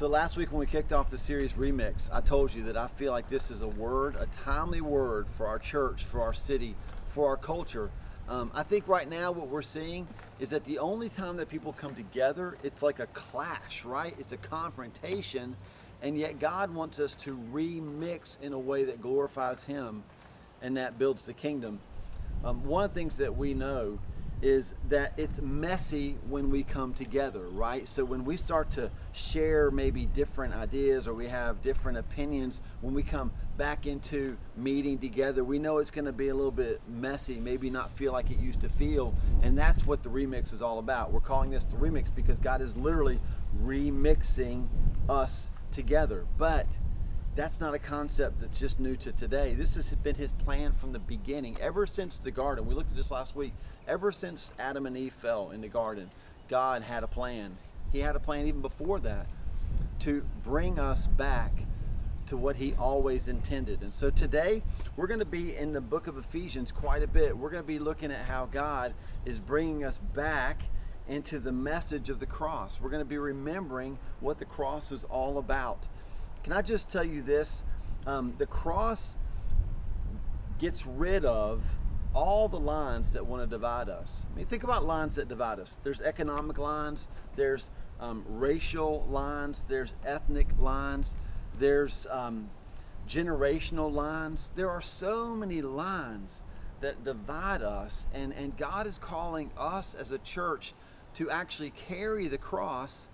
So last week when we kicked off the series Remix, I told you that I feel like this is a word, a timely word for our church, for our city, for our culture. Um, I think right now what we're seeing is that the only time that people come together, it's like a clash, right? It's a confrontation, and yet God wants us to remix in a way that glorifies Him and that builds the kingdom. Um, one of the things that we know is that it's messy when we come together, right? So when we start to share maybe different ideas or we have different opinions, when we come back into meeting together, we know it's going to be a little bit messy, maybe not feel like it used to feel. And that's what the remix is all about. We're calling this the remix because God is literally remixing us together. But that's not a concept that's just new to today. This has been his plan from the beginning, ever since the garden. We looked at this last week. Ever since Adam and Eve fell in the garden, God had a plan. He had a plan even before that to bring us back to what he always intended. And so today we're going to be in the book of Ephesians quite a bit. We're going to be looking at how God is bringing us back into the message of the cross. We're going to be remembering what the cross is all about. Can I just tell you this? Um, the cross gets rid of all the lines that want to divide us. I mean, think about lines that divide us. There's economic lines, there's um, racial lines, there's ethnic lines, there's um, generational lines. There are so many lines that divide us, and, and God is calling us as a church to actually carry the cross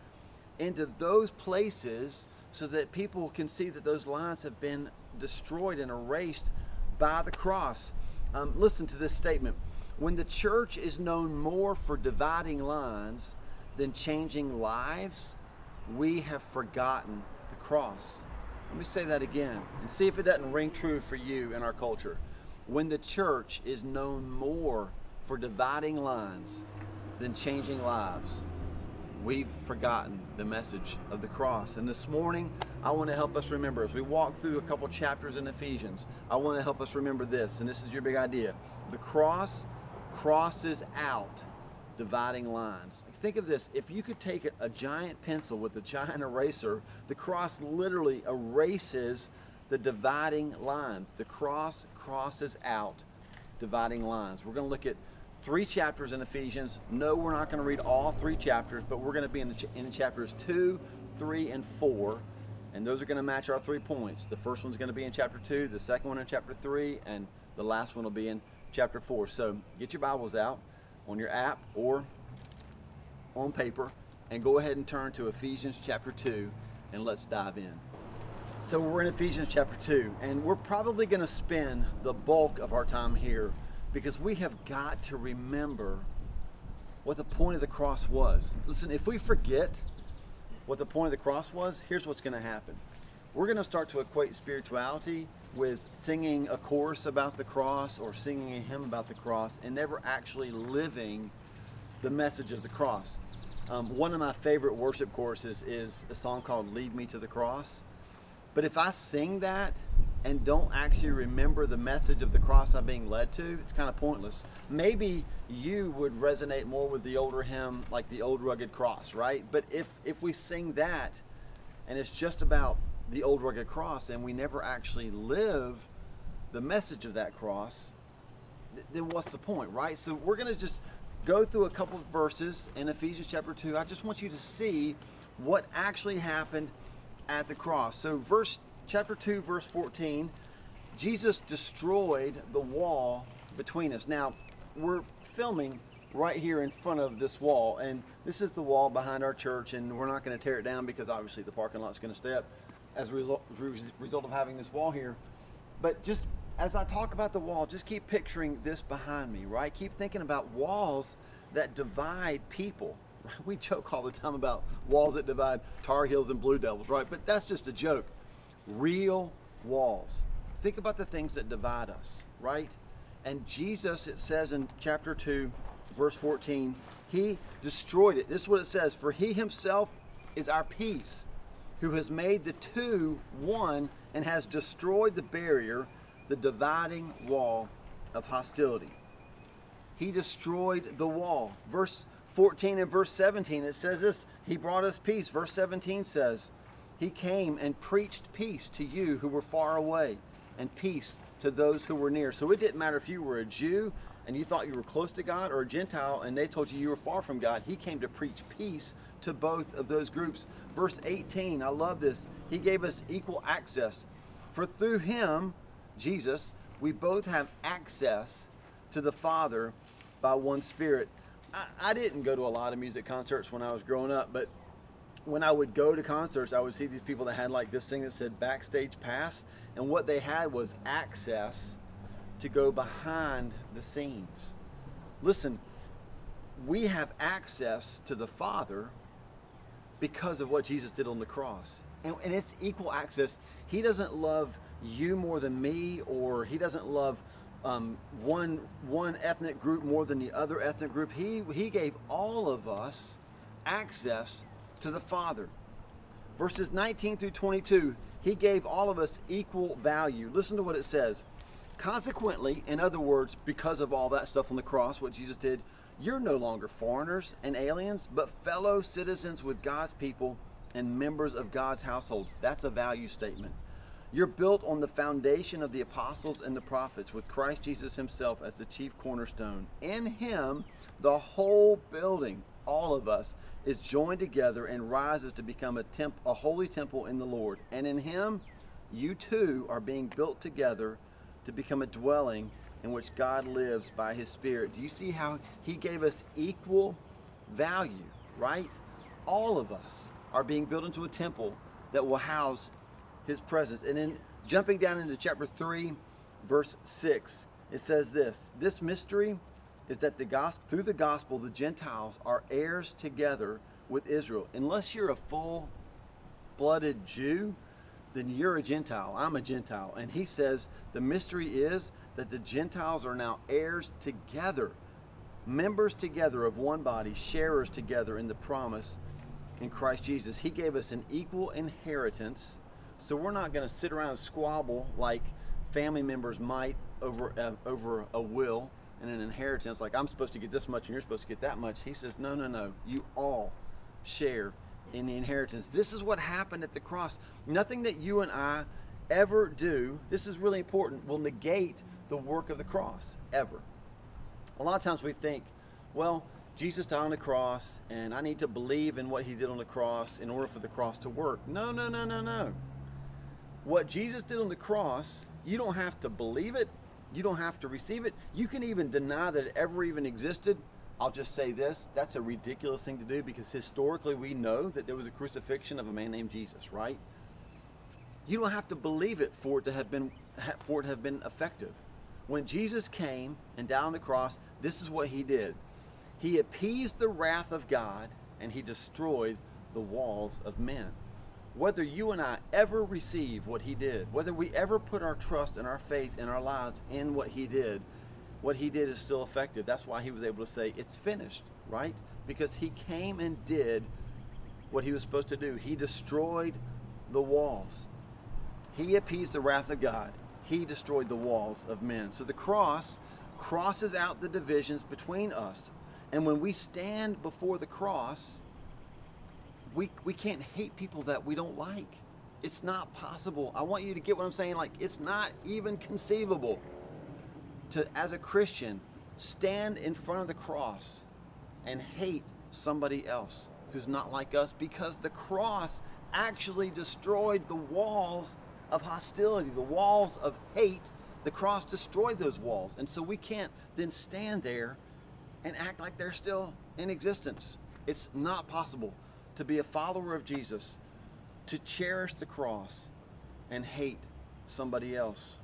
into those places so that people can see that those lines have been destroyed and erased by the cross. Um, listen to this statement. When the church is known more for dividing lines than changing lives, we have forgotten the cross. Let me say that again and see if it doesn't ring true for you in our culture. When the church is known more for dividing lines than changing lives, we've forgotten the message of the cross. And this morning, I want to help us remember as we walk through a couple chapters in Ephesians, I want to help us remember this, and this is your big idea. The cross crosses out dividing lines. Think of this if you could take a, giant pencil with a giant eraser, the cross literally erases the dividing lines. The cross crosses out dividing lines. We're going to look at three chapters in Ephesians. No, we're not going to read all three chapters, but we're going to be in, the, in chapters 2, 3, and 4. And those are going to match our three points. The first one's going to be in chapter 2, the second one in chapter 3, and the last one will be in chapter 4. So get your Bibles out on your app or on paper and go ahead and turn to Ephesians chapter 2 and let's dive in. So we're in Ephesians chapter 2, and we're probably going to spend the bulk of our time here because we have got to remember what the point of the cross was. Listen, if we forget what the point of the cross was, here's what's going to happen. We're going to start to equate spirituality with singing a chorus about the cross or singing a hymn about the cross and never actually living the message of the cross. Um, one of my favorite worship courses is a song called Lead Me to the Cross. But if I sing that and don't actually remember the message of the cross I'm being led to, it's kind of pointless. Maybe you would resonate more with the older hymn, like the old rugged cross, right? But if if we sing that, and it's just about the old rugged cross, and we never actually live the message of that cross, then what's the point, right? So we're going to just go through a couple of verses in Ephesians chapter 2. I just want you to see what actually happened at the cross. So verse chapter 2, verse 14, Jesus destroyed the wall between us. Now, we're filming right here in front of this wall, and this is the wall behind our church, and we're not going to tear it down because obviously the parking lot's going to stay up as a result, result of having this wall here. But just as I talk about the wall, just keep picturing this behind me, right? Keep thinking about walls that divide people. We joke all the time about walls that divide Tar Heels and Blue Devils, right? But that's just a joke real walls. Think about the things that divide us, right? And Jesus, it says in chapter 2, verse 14, he destroyed it. This is what it says For he himself is our peace, who has made the two one and has destroyed the barrier, the dividing wall of hostility. He destroyed the wall. Verse 14 and verse 17, it says this He brought us peace. Verse 17 says, He came and preached peace to you who were far away and peace to those who were near. So it didn't matter if you were a Jew and you thought you were close to God or a Gentile and they told you you were far from God. He came to preach peace to both of those groups. Verse 18, I love this. He gave us equal access. For through him, Jesus, we both have access to the Father by one Spirit. I, didn't go to a lot of music concerts when I was growing up, but when I would go to concerts, I would see these people that had like this thing that said backstage pass, and what they had was access to go behind the scenes. Listen, we have access to the Father because of what Jesus did on the cross. And, and it's equal access. He doesn't love you more than me, or he doesn't love um, one one ethnic group more than the other ethnic group. He he gave all of us access to the Father. Verses 19 through 22, he gave all of us equal value. Listen to what it says. Consequently, in other words, because of all that stuff on the cross, what Jesus did, you're no longer foreigners and aliens, but fellow citizens with God's people and members of God's household. That's a value statement. You're built on the foundation of the apostles and the prophets, with Christ Jesus himself as the chief cornerstone. In him, the whole building, all of us, is joined together and rises to become a, temp- a holy temple in the Lord. And in him, you too are being built together to become a dwelling in which God lives by his Spirit. Do you see how he gave us equal value, right? All of us are being built into a temple that will house his presence. And then jumping down into chapter 3, verse 6, it says this This mystery is that the gospel through the gospel the Gentiles are heirs together with Israel. Unless you're a full blooded Jew, then you're a Gentile. I'm a Gentile. And he says the mystery is that the Gentiles are now heirs together, members together of one body, sharers together in the promise in Christ Jesus. He gave us an equal inheritance so we're not going to sit around and squabble like family members might over a, over a will and an inheritance. Like I'm supposed to get this much and you're supposed to get that much. He says, no, no, no. You all share in the inheritance. This is what happened at the cross. Nothing that you and I ever do. This is really important. Will negate the work of the cross ever. A lot of times we think, well, Jesus died on the cross, and I need to believe in what he did on the cross in order for the cross to work. No, no, no, no, no what Jesus did on the cross, you don't have to believe it. You don't have to receive it. You can even deny that it ever even existed. I'll just say this that's a ridiculous thing to do because historically we know that there was a crucifixion of a man named Jesus, right? You don't have to believe it for it to have been for it to have been effective. When Jesus came and died on the cross, this is what he did. He appeased the wrath of God and he destroyed the walls of men whether you and I ever receive what he did, whether we ever put our trust and our faith in our lives in what he did, what he did is still effective. That's why he was able to say, It's finished, right? Because he came and did what he was supposed to do. He destroyed the walls, he appeased the wrath of God, he destroyed the walls of men. So the cross crosses out the divisions between us. And when we stand before the cross, we, we can't hate people that we don't like. It's not possible. I want you to get what I'm saying. Like, it's not even conceivable to, as a Christian, stand in front of the cross and hate somebody else who's not like us because the cross actually destroyed the walls of hostility, the walls of hate. The cross destroyed those walls. And so we can't then stand there and act like they're still in existence. It's not possible to be a follower of Jesus, to cherish the cross and hate somebody else.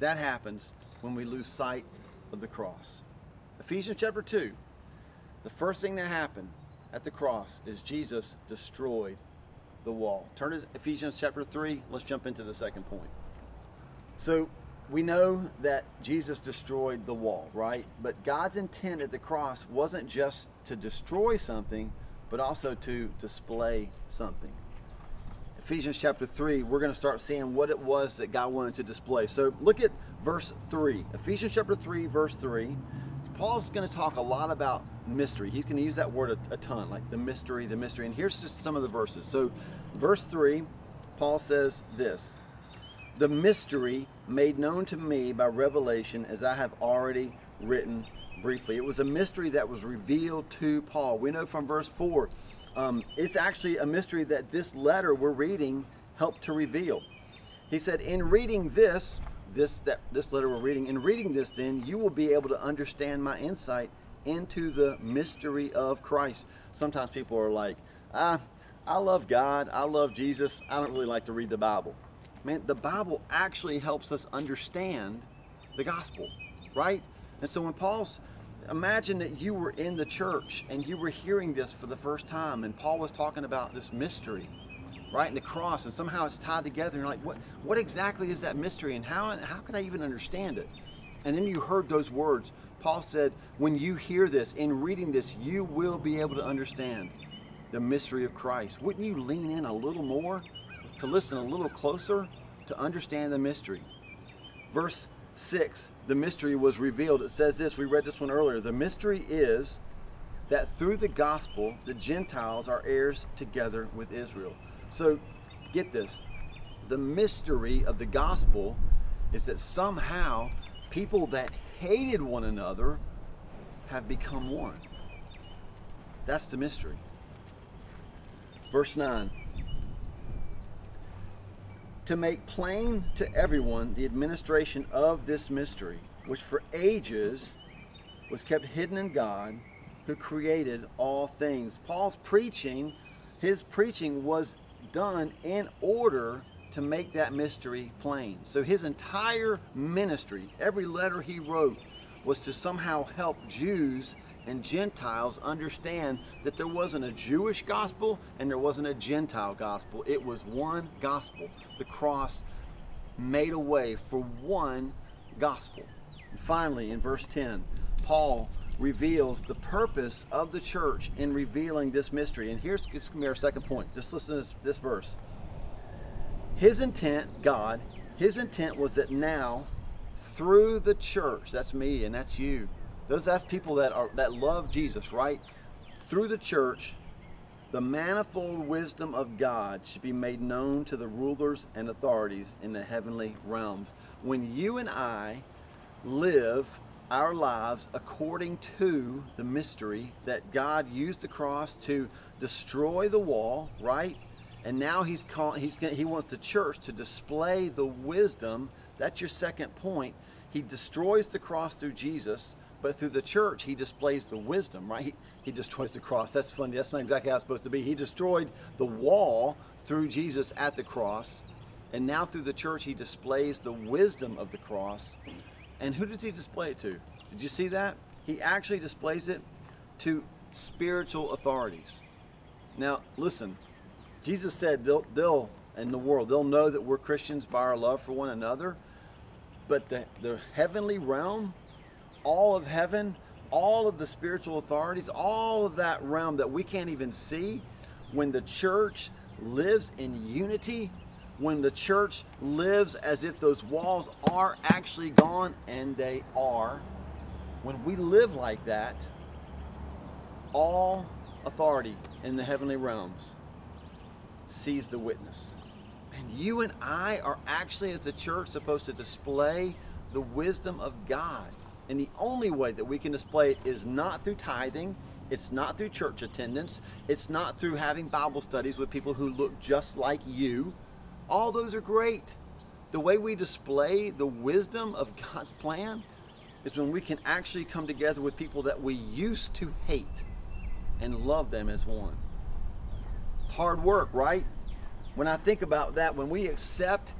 That happens when we lose sight of the cross. Ephesians chapter 2, the first thing that happened at the cross is Jesus destroyed the wall. Turn to Ephesians chapter 3. Let's jump into the second point. So, we know that Jesus destroyed the wall, right? But God's intent at the cross wasn't just to destroy something, but also to display something. Ephesians chapter 3, we're going to start seeing what it was that God wanted to display. So look at verse 3. Ephesians chapter 3, verse 3. Paul's going to talk a lot about mystery. He's going to use that word a, a ton, like the mystery, the mystery. And here's just some of the verses. So verse 3, Paul says this The mystery made known to me by revelation, as I have already written briefly. It was a mystery that was revealed to Paul. We know from verse 4, um, it's actually a mystery that this letter we're reading helped to reveal. He said, In reading this, this that this letter we're reading, in reading this, then you will be able to understand my insight into the mystery of Christ. Sometimes people are like, ah, I love God, I love Jesus, I don't really like to read the Bible. Man, the Bible actually helps us understand the gospel, right? And so when Paul's imagine that you were in the church and you were hearing this for the first time and Paul was talking about this mystery right in the cross and somehow it's tied together and you're like what what exactly is that mystery and how how can I even understand it and then you heard those words Paul said, when you hear this, in reading this, you will be able to understand the mystery of Christ. Wouldn't you lean in a little more to listen a little closer to understand the mystery? Verse 6, the mystery was revealed. It says this, we read this one earlier. The mystery is that through the gospel, the Gentiles are heirs together with Israel. So get this the mystery of the gospel is that somehow people that hated one another have become one. That's the mystery. Verse 9 To make plain to everyone the administration of this mystery, which for ages was kept hidden in God who created all things. Paul's preaching, his preaching was done in order to make that mystery plain. So his entire ministry, every letter he wrote, was to somehow help Jews and Gentiles understand that there wasn't a Jewish gospel and there wasn't a Gentile gospel. It was one gospel. The cross made a way for one gospel. And finally, in verse 10, Paul reveals the purpose of the church in revealing this mystery. And here's, here's our second point. Just listen to this, this verse. His intent, God, his intent was that now, through the church, that's me and that's you, those that's people that are that love Jesus, right? Through the church, the manifold wisdom of God should be made known to the rulers and authorities in the heavenly realms. When you and I live our lives according to the mystery that God used the cross to destroy the wall, right? and now he's calling he's he wants the church to display the wisdom that's your second point he destroys the cross through jesus but through the church he displays the wisdom right? He, he destroys the cross. That's funny. That's not exactly how it's supposed to be. He destroyed the wall through jesus at the cross. And now through the church he displays the wisdom of the cross. And who does he display it to? Did you see that? He actually displays it to spiritual authorities. Now listen. Jesus said they'll, they'll in the world, they'll know that we're Christians by our love for one another. But the, the heavenly realm, all of heaven, all of the spiritual authorities, all of that realm that we can't even see, when the church lives in unity, when the church lives as if those walls are actually gone, and they are, when we live like that, all authority in the heavenly realms sees the witness. And you and I are actually, as the church, supposed to display the wisdom of God. And the only way that we can display it is not through tithing, it's not through church attendance, it's not through having Bible studies with people who look just like you. All those are great. The way we display the wisdom of God's plan is when we can actually come together with people that we used to hate and love them as one. It's hard work, right? When I think about that, when we accept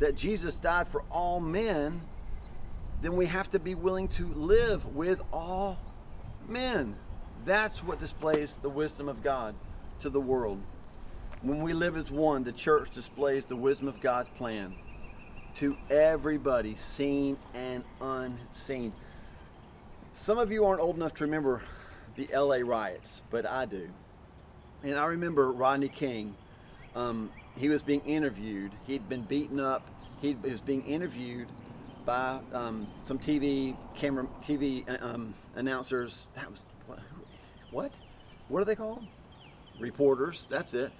that Jesus died for all men, then we have to be willing to live with all men. That's what displays the wisdom of God to the world. When we live as one, the church displays the wisdom of God's plan to everybody, seen and unseen. Some of you aren't old enough to remember the LA riots, but I do. And I remember Rodney King. Um, he was being interviewed. He'd been beaten up. He was being interviewed by um, some TV camera TV uh, um, announcers. That was what? What are they called? Reporters. That's it.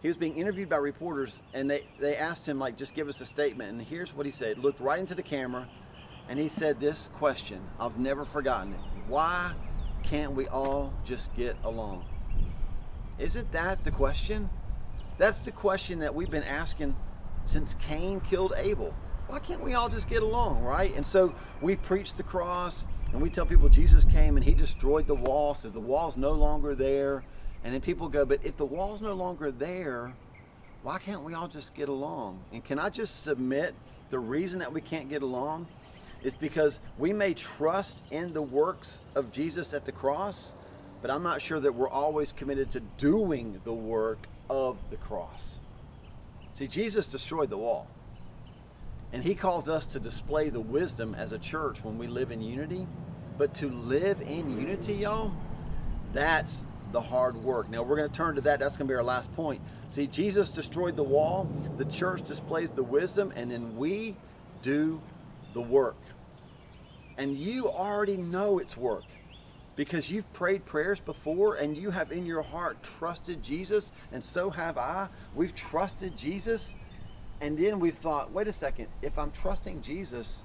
he was being interviewed by reporters, and they, they asked him, like, just give us a statement. And here's what he said. Looked right into the camera, and he said this question. I've never forgotten it. Why can't we all just get along? Isn't that the question? That's the question that we've been asking since Cain killed Abel. Why can't we all just get along, right? And so we preach the cross and we tell people Jesus came and he destroyed the wall, so the wall's no longer there. And then people go, but if the wall's no longer there, why can't we all just get along? And can I just submit the reason that we can't get along is because we may trust in the works of Jesus at the cross, but I'm not sure that we're always committed to doing the work of the cross. See, Jesus destroyed the wall. And he calls us to display the wisdom as a church when we live in unity. But to live in unity, y'all, that's the hard work. Now we're going to turn to that. That's going to be our last point. See, Jesus destroyed the wall, the church displays the wisdom, and then we do the work. And you already know it's work because you've prayed prayers before and you have in your heart trusted Jesus, and so have I. We've trusted Jesus, and then we've thought, wait a second, if I'm trusting Jesus,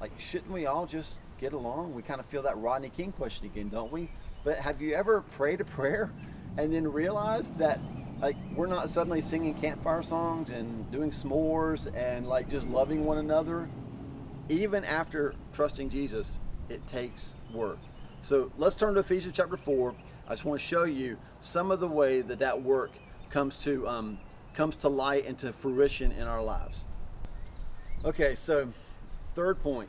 like, shouldn't we all just get along? We kind of feel that Rodney King question again, don't we? But have you ever prayed a prayer and then realized that like we're not suddenly singing campfire songs and doing s'mores and like just loving one another? Even after trusting Jesus, it takes work. So let's turn to Ephesians chapter 4. I just want to show you some of the way that that work comes to um, comes to light and to fruition in our lives. Okay, so third point,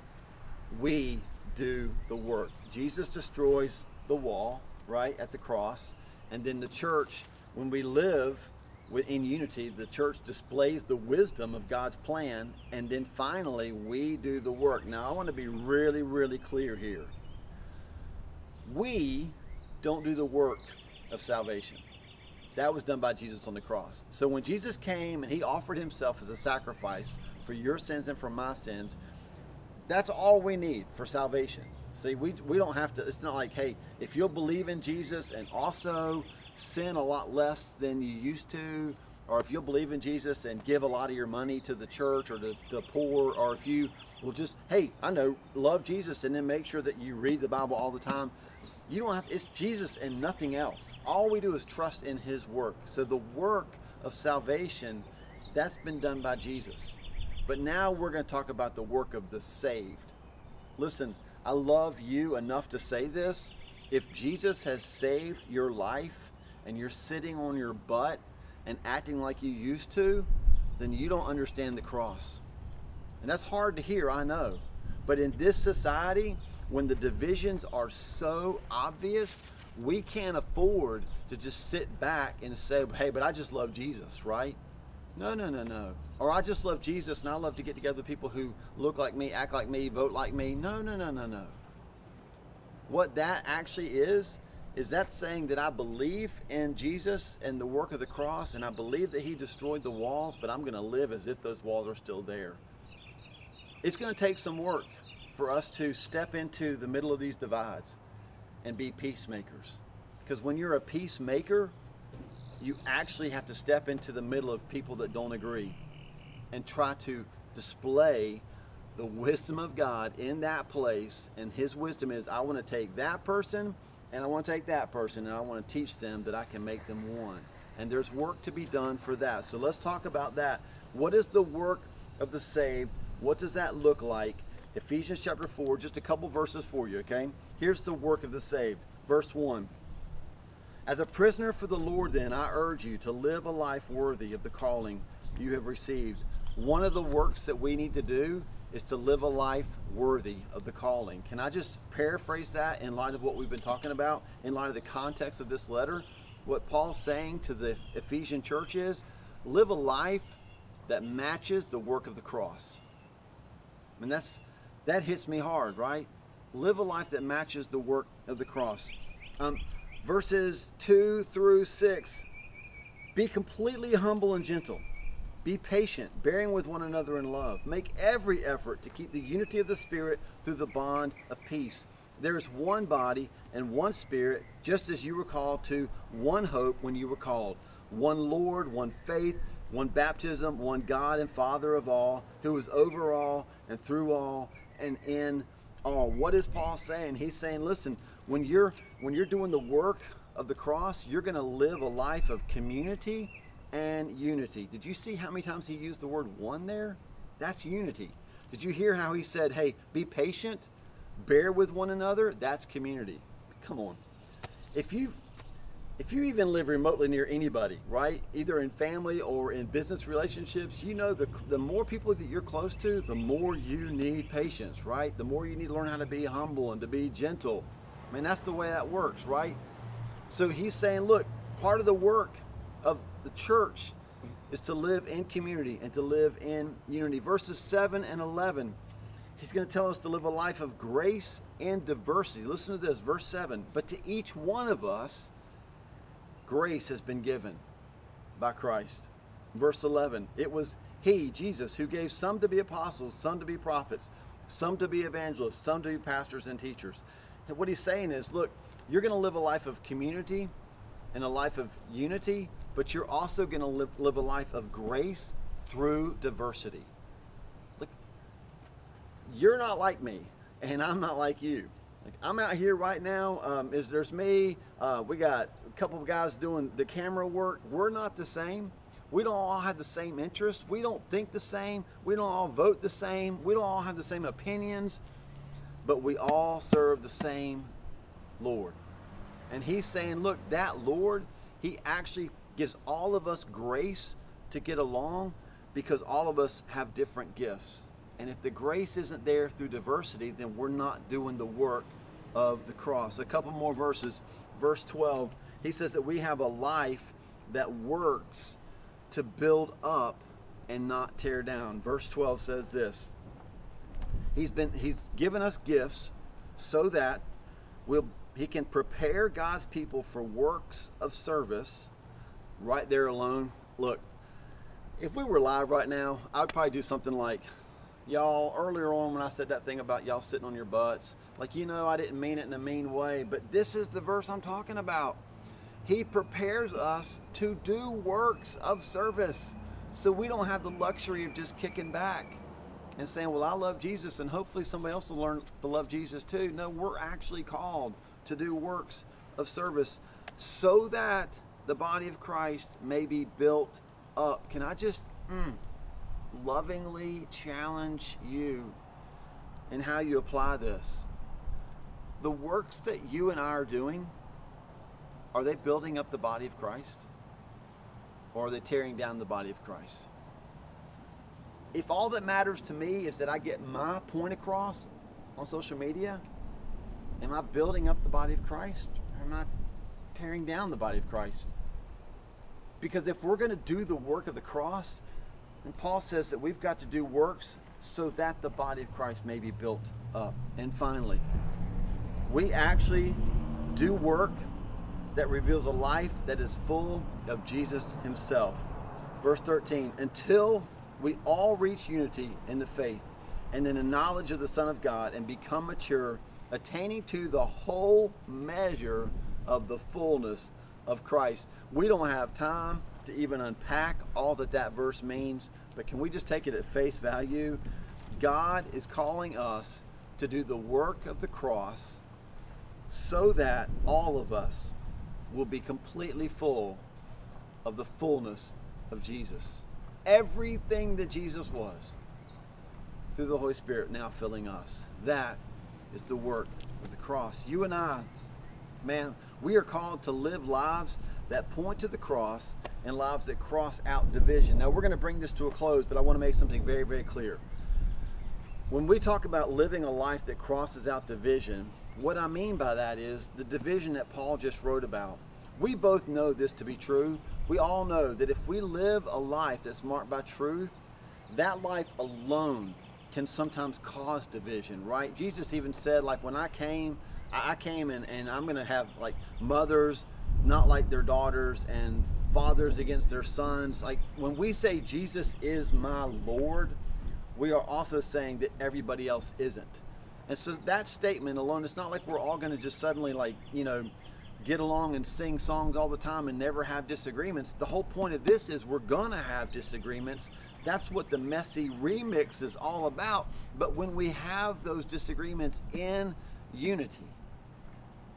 we do the work. Jesus destroys the wall, right, at the cross. And then the church, when we live in unity, the church displays the wisdom of God's plan. And then finally, we do the work. Now, I want to be really, really clear here. We don't do the work of salvation. That was done by Jesus on the cross. So when Jesus came and he offered himself as a sacrifice for your sins and for my sins, that's all we need for salvation. See, we, we don't have to, it's not like, hey, if you'll believe in Jesus and also sin a lot less than you used to, or if you'll believe in Jesus and give a lot of your money to the church or to the poor, or if you will just, hey, I know, love Jesus and then make sure that you read the Bible all the time. You don't have to, it's Jesus and nothing else. All we do is trust in His work. So the work of salvation, that's been done by Jesus. But now we're going to talk about the work of the saved. Listen, I love you enough to say this. If Jesus has saved your life and you're sitting on your butt and acting like you used to, then you don't understand the cross. And that's hard to hear, I know. But in this society, when the divisions are so obvious, we can't afford to just sit back and say, hey, but I just love Jesus, right? No, no, no, no. Or I just love Jesus and I love to get together with people who look like me, act like me, vote like me. No, no, no, no, no. What that actually is, is that saying that I believe in Jesus and the work of the cross and I believe that he destroyed the walls, but I'm going to live as if those walls are still there. It's going to take some work for us to step into the middle of these divides and be peacemakers. Because when you're a peacemaker, you actually have to step into the middle of people that don't agree and try to display the wisdom of God in that place. And His wisdom is I want to take that person and I want to take that person and I want to teach them that I can make them one. And there's work to be done for that. So let's talk about that. What is the work of the saved? What does that look like? Ephesians chapter 4, just a couple verses for you, okay? Here's the work of the saved. Verse 1. As a prisoner for the Lord, then, I urge you to live a life worthy of the calling you have received. One of the works that we need to do is to live a life worthy of the calling. Can I just paraphrase that in light of what we've been talking about, in light of the context of this letter? What Paul's saying to the Ephesian church is live a life that matches the work of the cross. I mean, that's, that hits me hard, right? Live a life that matches the work of the cross. Um, verses 2 through 6 Be completely humble and gentle. Be patient, bearing with one another in love. Make every effort to keep the unity of the Spirit through the bond of peace. There is one body and one Spirit, just as you were called to one hope when you were called one Lord, one faith, one baptism, one God and Father of all, who is over all and through all and in all. What is Paul saying? He's saying, listen, when you're when you're doing the work of the cross, you're going to live a life of community and unity. Did you see how many times he used the word one there? That's unity. Did you hear how he said, "Hey, be patient, bear with one another"? That's community. Come on. If you if you even live remotely near anybody, right, either in family or in business relationships, you know the, the more people that you're close to, the more you need patience, right? The more you need to learn how to be humble and to be gentle. I mean, that's the way that works, right? So he's saying, look, part of the work of the church is to live in community and to live in unity. Verses 7 and 11, he's going to tell us to live a life of grace and diversity. Listen to this, verse 7. But to each one of us, grace has been given by Christ. Verse 11, it was He, Jesus, who gave some to be apostles, some to be prophets, some to be evangelists, some to be pastors and teachers. And what he's saying is look, you're going to live a life of community and a life of unity, but you're also going to live, live a life of grace through diversity. Look, you're not like me, and I'm not like you. Like I'm out here right now. Um, is there's me? Uh, we got a couple of guys doing the camera work. We're not the same. We don't all have the same interests. We don't think the same. We don't all vote the same. We don't all have the same opinions. But we all serve the same Lord. And he's saying, look, that Lord, he actually gives all of us grace to get along because all of us have different gifts. And if the grace isn't there through diversity, then we're not doing the work of the cross. A couple more verses. Verse 12, he says that we have a life that works to build up and not tear down. Verse 12 says this. He's been he's given us gifts so that we'll he can prepare God's people for works of service right there alone. Look, if we were live right now, I would probably do something like y'all earlier on when I said that thing about y'all sitting on your butts. Like, you know, I didn't mean it in a mean way, but this is the verse I'm talking about. He prepares us to do works of service. So we don't have the luxury of just kicking back and saying, Well, I love Jesus, and hopefully somebody else will learn to love Jesus too. No, we're actually called to do works of service so that the body of Christ may be built up. Can I just mm, lovingly challenge you in how you apply this? The works that you and I are doing, are they building up the body of Christ? Or are they tearing down the body of Christ? If all that matters to me is that I get my point across on social media, am I building up the body of Christ? Or am I tearing down the body of Christ? Because if we're going to do the work of the cross, and Paul says that we've got to do works so that the body of Christ may be built up. And finally, we actually do work that reveals a life that is full of Jesus himself. Verse 13, until we all reach unity in the faith and in the knowledge of the Son of God and become mature, attaining to the whole measure of the fullness of Christ. We don't have time to even unpack all that that verse means, but can we just take it at face value? God is calling us to do the work of the cross so that all of us will be completely full of the fullness of Jesus. Everything that Jesus was through the Holy Spirit now filling us. That is the work of the cross. You and I, man, we are called to live lives that point to the cross and lives that cross out division. Now, we're going to bring this to a close, but I want to make something very, very clear. When we talk about living a life that crosses out division, what I mean by that is the division that Paul just wrote about. We both know this to be true. We all know that if we live a life that's marked by truth, that life alone can sometimes cause division, right? Jesus even said, like, when I came, I came and, and I'm going to have like mothers not like their daughters and fathers against their sons. Like, when we say Jesus is my Lord, we are also saying that everybody else isn't. And so that statement alone, it's not like we're all going to just suddenly, like, you know, get along and sing songs all the time and never have disagreements. The whole point of this is we're going to have disagreements. That's what the messy remix is all about. But when we have those disagreements in unity,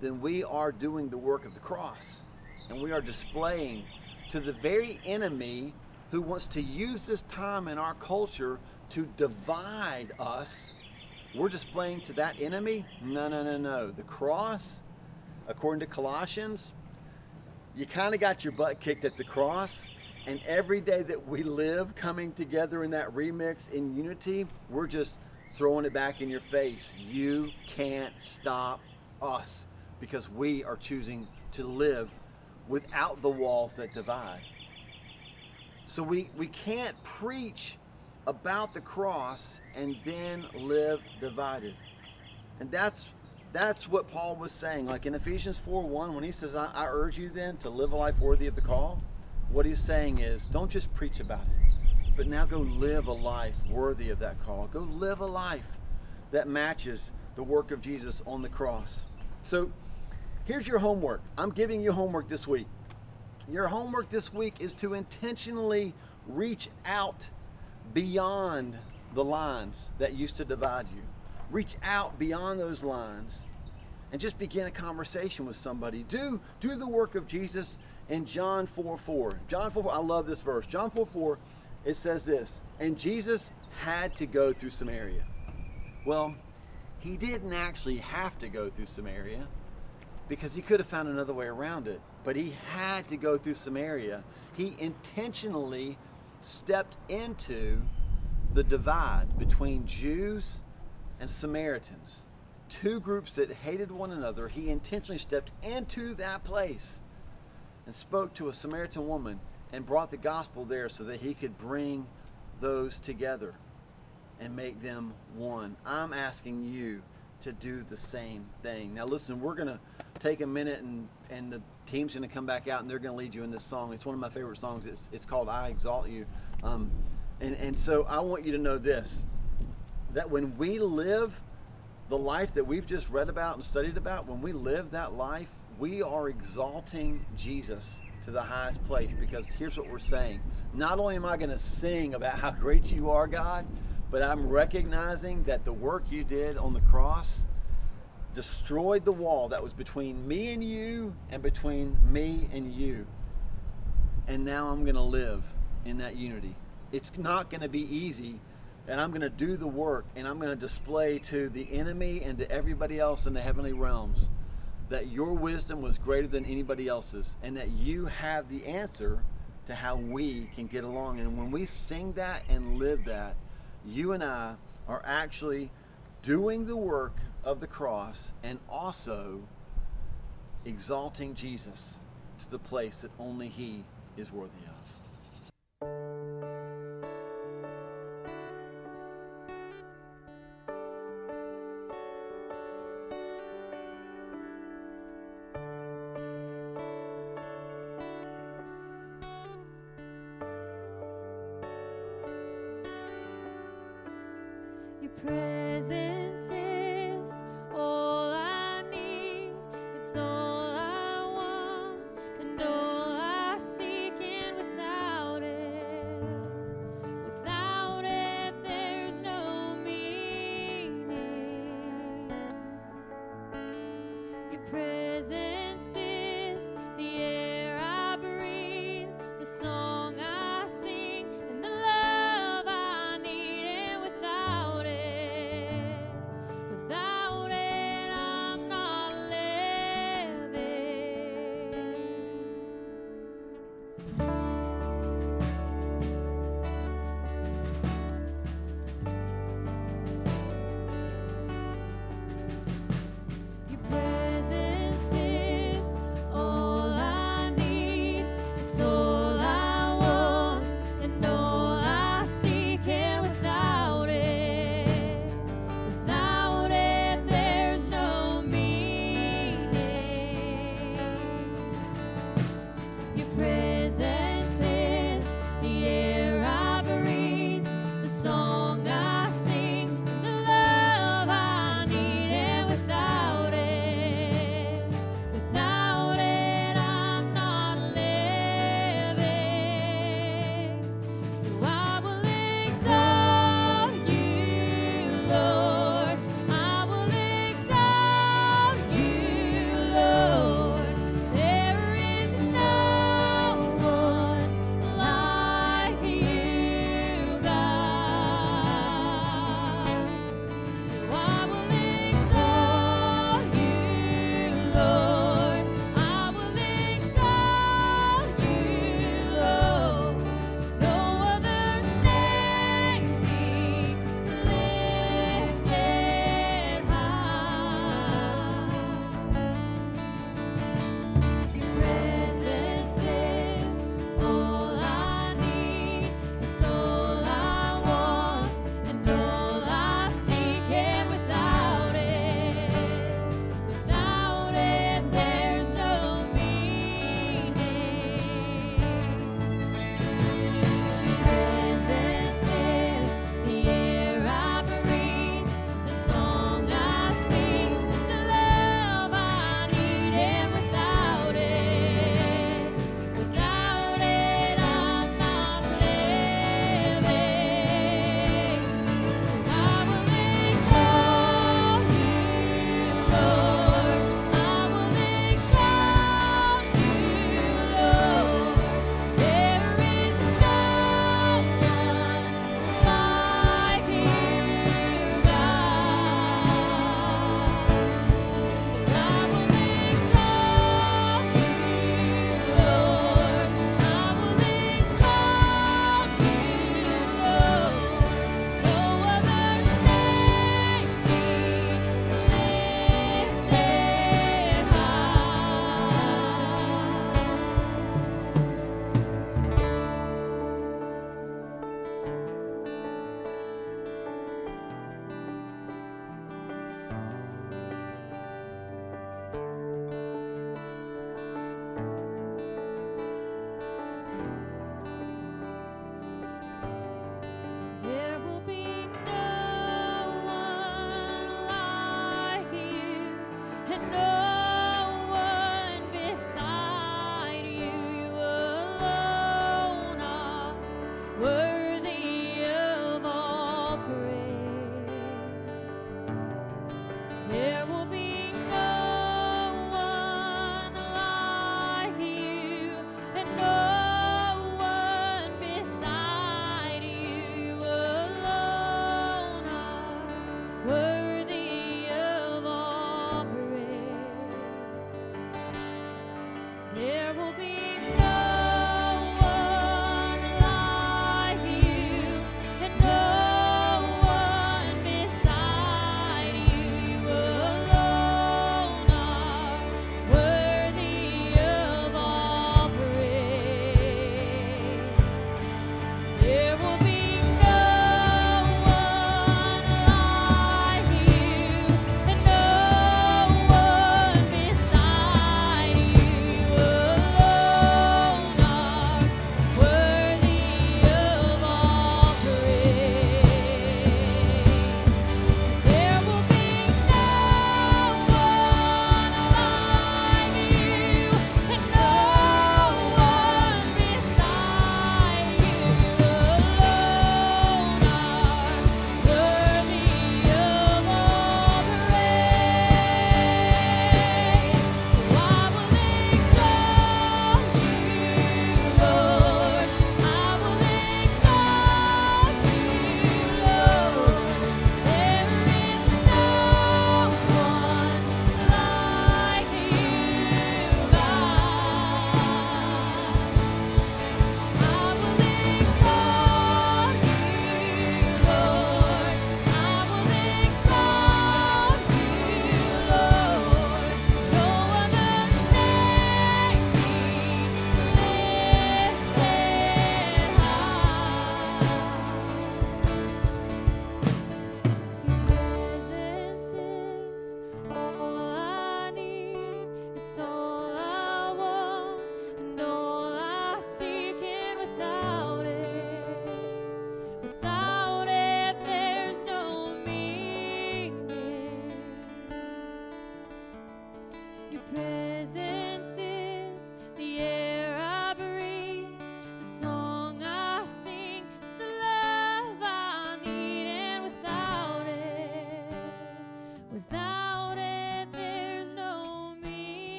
then we are doing the work of the cross. And we are displaying to the very enemy who wants to use this time in our culture to divide us. We're displaying to that enemy, no, no, no, no. The cross according to Colossians, you kind of got your butt kicked at the cross. And every day that we live coming together in that remix in unity, we're just throwing it back in your face. You can't stop us because we are choosing to live without the walls that divide. So we, we can't preach about the cross and then live divided. And that's that's what Paul was saying. Like in Ephesians 4 1, when he says, I, I, urge you then to live a life worthy of the call, what he's saying is, don't just preach about it, but now go live a life worthy of that call. Go live a life that matches the work of Jesus on the cross. So here's your homework. I'm giving you homework this week. Your homework this week is to intentionally reach out beyond the lines that used to divide you reach out beyond those lines and just begin a conversation with somebody. Do do the work of Jesus in John 4 4. John 4, 4 I love this verse. John 4 4, it says this, and Jesus had to go through Samaria. Well, he didn't actually have to go through Samaria because he could have found another way around it. But he had to go through Samaria. He intentionally stepped into the divide between Jews and Samaritans, two groups that hated one another, he intentionally stepped into that place and spoke to a Samaritan woman and brought the gospel there so that he could bring those together and make them one. I'm asking you to do the same thing. Now, listen, we're going to take a minute and, and the team's going to come back out and they're going to lead you in this song. It's one of my favorite songs. It's, it's called I Exalt You. Um, and, and so I want you to know this that when we live the life that we've just read about and studied about, when we live that life, we are exalting Jesus to the highest place because here's what we're saying. Not only am I going to sing about how great you are, God, but I'm recognizing that the work you did on the cross destroyed the wall that was between me and you and between me and you. And now I'm going to live in that unity. It's not going to be easy and I'm going to do the work and I'm going to display to the enemy and to everybody else in the heavenly realms that your wisdom was greater than anybody else's and that you have the answer to how we can get along. And when we sing that and live that, you and I are actually doing the work of the cross and also exalting Jesus to the place that only He is worthy of.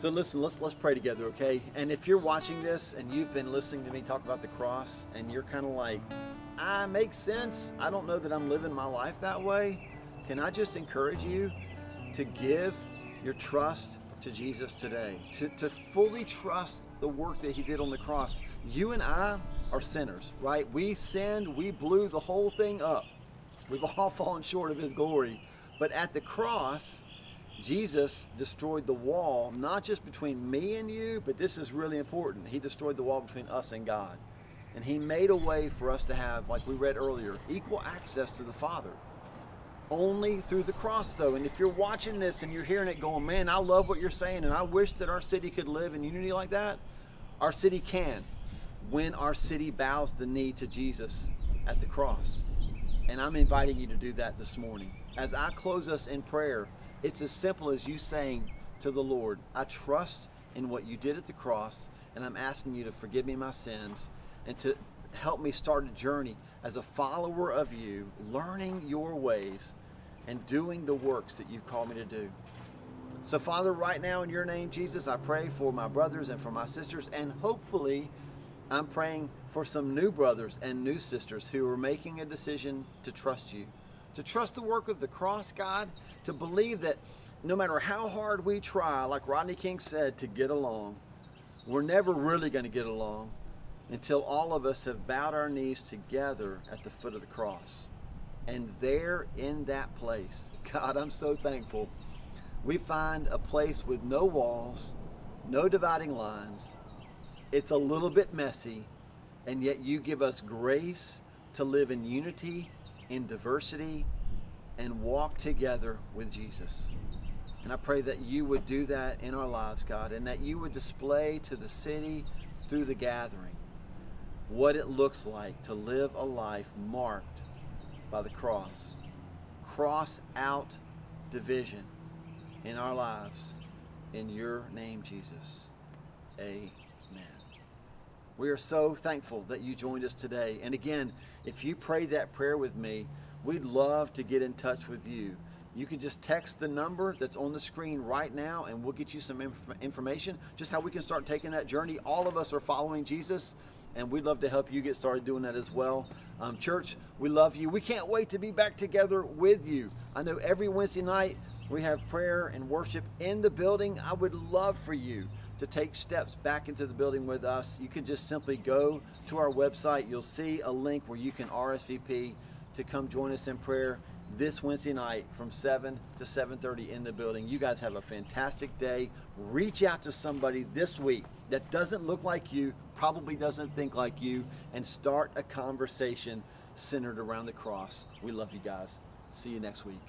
So listen, let's let's pray together, okay? And if you're watching this and you've been listening to me talk about the cross and you're kind of like, ah, "I make sense. I don't know that I'm living my life that way. Can I just encourage you to give your trust to Jesus today, to, to fully trust the work that he did on the cross. You and I are sinners, right? We sinned, we blew the whole thing up. We've all fallen short of his glory. But at the cross, Jesus destroyed the wall, not just between me and you, but this is really important. He destroyed the wall between us and God. And He made a way for us to have, like we read earlier, equal access to the Father. Only through the cross, though. And if you're watching this and you're hearing it going, man, I love what you're saying, and I wish that our city could live in unity like that, our city can when our city bows the knee to Jesus at the cross. And I'm inviting you to do that this morning. As I close us in prayer, it's as simple as you saying to the Lord, I trust in what you did at the cross, and I'm asking you to forgive me my sins and to help me start a journey as a follower of you, learning your ways and doing the works that you've called me to do. So, Father, right now in your name, Jesus, I pray for my brothers and for my sisters, and hopefully, I'm praying for some new brothers and new sisters who are making a decision to trust you, to trust the work of the cross, God, to believe that no matter how hard we try, like Rodney King said, to get along, we're never really going to get along until all of us have bowed our knees together at the foot of the cross. And there in that place, God, I'm so thankful, we find a place with no walls, no dividing lines. It's a little bit messy, and yet you give us grace to live in unity, in diversity, and walk together with Jesus. And I pray that you would do that in our lives, God, and that you would display to the city through the gathering what it looks like to live a life marked by the cross. Cross out division in our lives. In your name, Jesus. Amen. We are so thankful that you joined us today. And again, if you prayed that prayer with me, we'd love to get in touch with you. You can just text the number that's on the screen right now, and we'll get you some inf- information, just how we can start taking that journey. All of us are following Jesus, and we'd love to help you get started doing that as well. Um, church, we love you. We can't wait to be back together with you. I know every Wednesday night we have prayer and worship in the building. I would love for you to take steps back into the building with us. You can just simply go to our website. You'll see a link where you can RSVP to come join us in prayer this Wednesday night from 7 to 7:30 in the building. You guys have a fantastic day. Reach out to somebody this week that doesn't look like you, probably doesn't think like you, and start a conversation centered around the cross. We love you guys. See you next week.